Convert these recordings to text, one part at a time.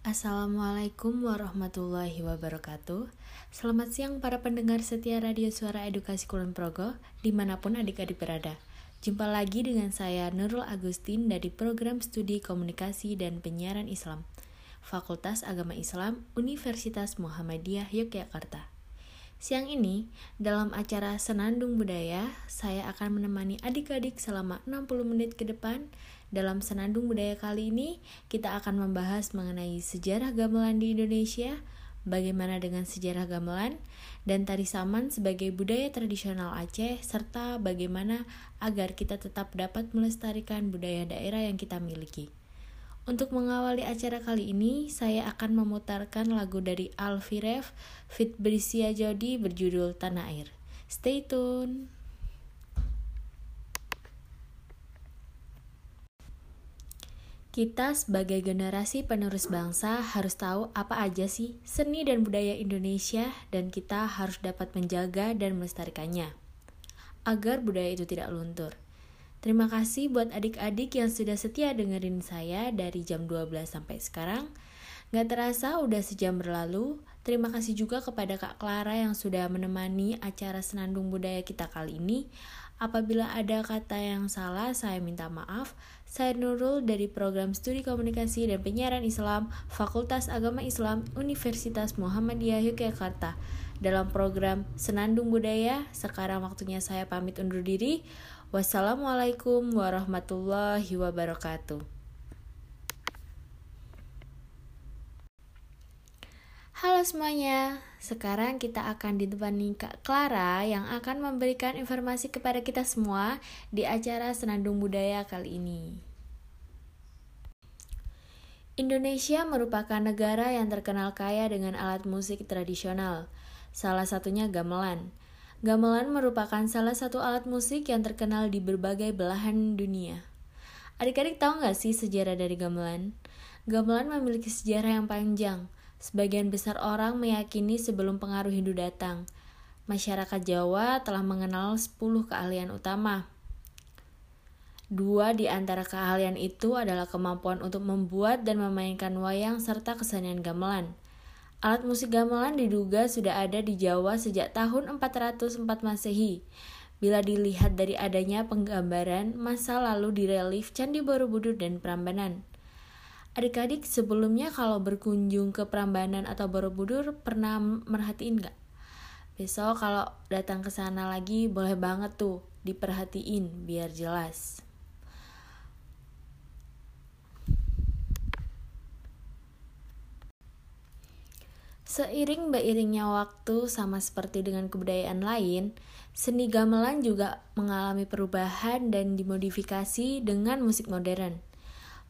Assalamualaikum warahmatullahi wabarakatuh. Selamat siang para pendengar setia Radio Suara Edukasi Kulon Progo Di mana pun adik-adik berada. Jumpa lagi dengan saya Nurul Agustin dari Program Studi Komunikasi dan Penyiaran Islam Fakultas Agama Islam Universitas Muhammadiyah Yogyakarta Siang ini, dalam acara Senandung Budaya, saya akan menemani adik-adik selama 60 menit ke depan. Dalam Senandung Budaya kali ini, kita akan membahas mengenai sejarah gamelan di Indonesia, bagaimana dengan sejarah gamelan, dan tari saman sebagai budaya tradisional Aceh, serta bagaimana agar kita tetap dapat melestarikan budaya daerah yang kita miliki. Untuk mengawali acara kali ini, saya akan memutarkan lagu dari Alfirev Fit Brisia Jodi berjudul Tanah Air. Stay tune! Kita sebagai generasi penerus bangsa harus tahu apa aja sih seni dan budaya Indonesia dan kita harus dapat menjaga dan melestarikannya agar budaya itu tidak luntur. Terima kasih buat adik-adik yang sudah setia dengerin saya dari jam 12 sampai sekarang. Gak terasa udah sejam berlalu. Terima kasih juga kepada Kak Clara yang sudah menemani acara Senandung Budaya kita kali ini. Apabila ada kata yang salah, saya minta maaf. Saya Nurul dari Program Studi Komunikasi dan Penyiaran Islam, Fakultas Agama Islam, Universitas Muhammadiyah Yogyakarta. Dalam program Senandung Budaya, sekarang waktunya saya pamit undur diri. Wassalamualaikum warahmatullahi wabarakatuh. Halo semuanya, sekarang kita akan ditemani Kak Clara yang akan memberikan informasi kepada kita semua di acara Senandung Budaya kali ini. Indonesia merupakan negara yang terkenal kaya dengan alat musik tradisional, salah satunya gamelan. Gamelan merupakan salah satu alat musik yang terkenal di berbagai belahan dunia. Adik-adik tahu nggak sih sejarah dari gamelan? Gamelan memiliki sejarah yang panjang. Sebagian besar orang meyakini sebelum pengaruh Hindu datang, masyarakat Jawa telah mengenal 10 keahlian utama. Dua di antara keahlian itu adalah kemampuan untuk membuat dan memainkan wayang serta kesenian gamelan. Alat musik gamelan diduga sudah ada di Jawa sejak tahun 404 Masehi. Bila dilihat dari adanya penggambaran masa lalu di relief Candi Borobudur dan Prambanan. Adik-adik sebelumnya kalau berkunjung ke Prambanan atau Borobudur pernah merhatiin nggak? Besok kalau datang ke sana lagi boleh banget tuh diperhatiin biar jelas. Seiring beriringnya waktu sama seperti dengan kebudayaan lain, seni gamelan juga mengalami perubahan dan dimodifikasi dengan musik modern.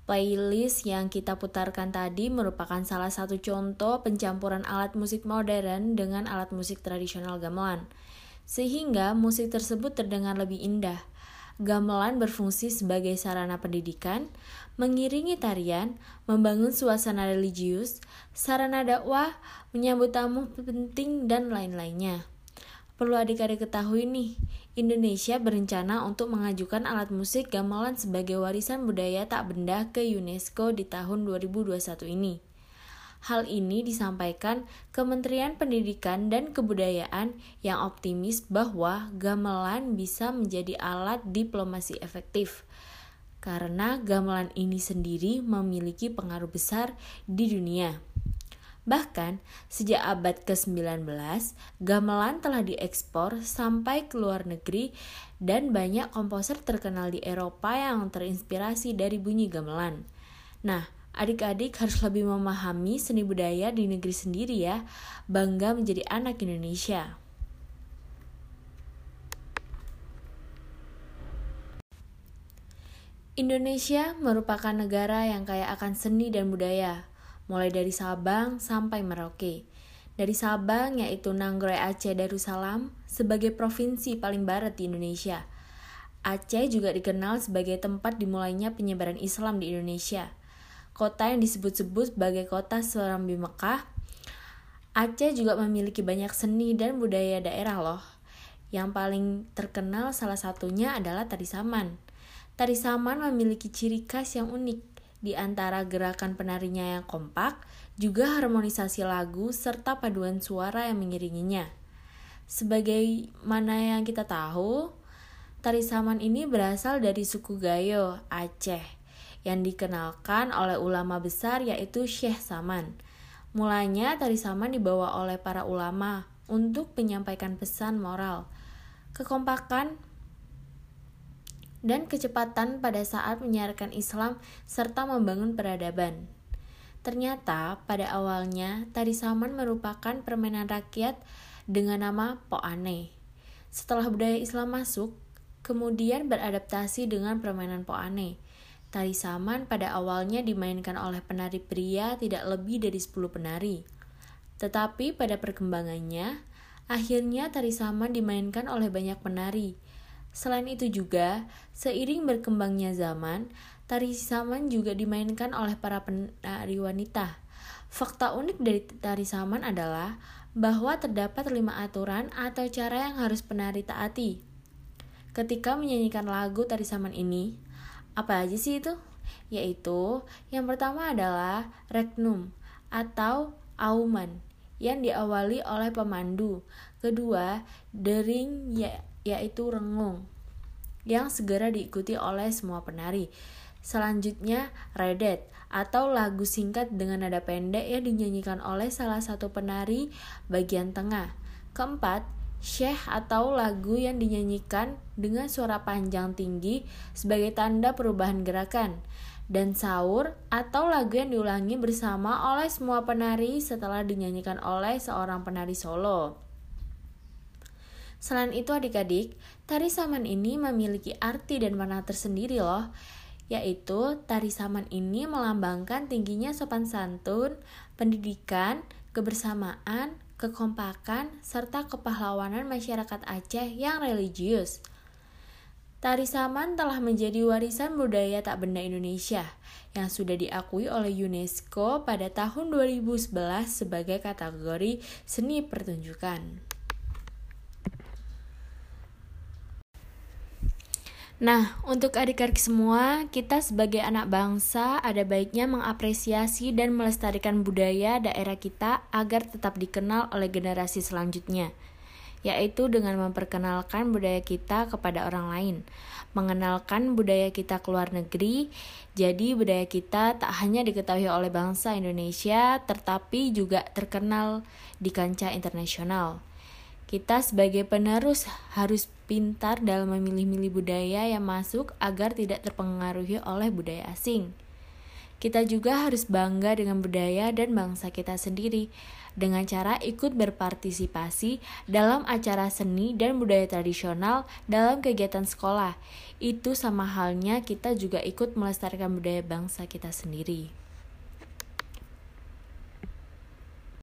Playlist yang kita putarkan tadi merupakan salah satu contoh pencampuran alat musik modern dengan alat musik tradisional gamelan, sehingga musik tersebut terdengar lebih indah. Gamelan berfungsi sebagai sarana pendidikan, mengiringi tarian, membangun suasana religius, sarana dakwah, menyambut tamu penting, dan lain-lainnya. Perlu adik-adik ketahui nih, Indonesia berencana untuk mengajukan alat musik gamelan sebagai warisan budaya tak benda ke UNESCO di tahun 2021 ini. Hal ini disampaikan Kementerian Pendidikan dan Kebudayaan yang optimis bahwa gamelan bisa menjadi alat diplomasi efektif karena gamelan ini sendiri memiliki pengaruh besar di dunia. Bahkan, sejak abad ke-19, gamelan telah diekspor sampai ke luar negeri dan banyak komposer terkenal di Eropa yang terinspirasi dari bunyi gamelan. Nah, Adik-adik harus lebih memahami seni budaya di negeri sendiri ya. Bangga menjadi anak Indonesia. Indonesia merupakan negara yang kaya akan seni dan budaya, mulai dari Sabang sampai Merauke. Dari Sabang yaitu Nanggroe Aceh Darussalam sebagai provinsi paling barat di Indonesia. Aceh juga dikenal sebagai tempat dimulainya penyebaran Islam di Indonesia kota yang disebut-sebut sebagai kota Serambi Mekah. Aceh juga memiliki banyak seni dan budaya daerah loh. Yang paling terkenal salah satunya adalah tari saman. Tari saman memiliki ciri khas yang unik. di antara gerakan penarinya yang kompak, juga harmonisasi lagu serta paduan suara yang mengiringinya. Sebagai mana yang kita tahu, tari saman ini berasal dari suku Gayo, Aceh, yang dikenalkan oleh ulama besar yaitu Syekh Saman. Mulanya tari saman dibawa oleh para ulama untuk menyampaikan pesan moral, kekompakan, dan kecepatan pada saat menyiarkan Islam serta membangun peradaban. Ternyata pada awalnya tari saman merupakan permainan rakyat dengan nama poane. Setelah budaya Islam masuk, kemudian beradaptasi dengan permainan poane. Tari saman pada awalnya dimainkan oleh penari pria tidak lebih dari 10 penari. Tetapi pada perkembangannya, akhirnya tari saman dimainkan oleh banyak penari Selain itu juga, seiring berkembangnya zaman, tari saman juga dimainkan oleh para penari wanita. Fakta unik dari tari saman adalah bahwa terdapat lima aturan atau cara yang harus penari taati. Ketika menyanyikan lagu tari saman ini, apa aja sih itu? Yaitu, yang pertama adalah regnum atau auman yang diawali oleh pemandu. Kedua, dering ya yaitu rengung, yang segera diikuti oleh semua penari. Selanjutnya, redet atau lagu singkat dengan nada pendek yang dinyanyikan oleh salah satu penari bagian tengah. Keempat, syekh atau lagu yang dinyanyikan dengan suara panjang tinggi sebagai tanda perubahan gerakan. Dan saur atau lagu yang diulangi bersama oleh semua penari setelah dinyanyikan oleh seorang penari solo. Selain itu adik-adik, tari saman ini memiliki arti dan makna tersendiri loh, yaitu tari saman ini melambangkan tingginya sopan santun, pendidikan, kebersamaan, kekompakan, serta kepahlawanan masyarakat Aceh yang religius. Tari Saman telah menjadi warisan budaya tak benda Indonesia yang sudah diakui oleh UNESCO pada tahun 2011 sebagai kategori seni pertunjukan. Nah, untuk adik-adik semua, kita sebagai anak bangsa ada baiknya mengapresiasi dan melestarikan budaya daerah kita agar tetap dikenal oleh generasi selanjutnya, yaitu dengan memperkenalkan budaya kita kepada orang lain, mengenalkan budaya kita ke luar negeri, jadi budaya kita tak hanya diketahui oleh bangsa Indonesia, tetapi juga terkenal di kancah internasional. Kita sebagai penerus harus pintar dalam memilih-milih budaya yang masuk agar tidak terpengaruhi oleh budaya asing. Kita juga harus bangga dengan budaya dan bangsa kita sendiri dengan cara ikut berpartisipasi dalam acara seni dan budaya tradisional dalam kegiatan sekolah. Itu sama halnya kita juga ikut melestarikan budaya bangsa kita sendiri.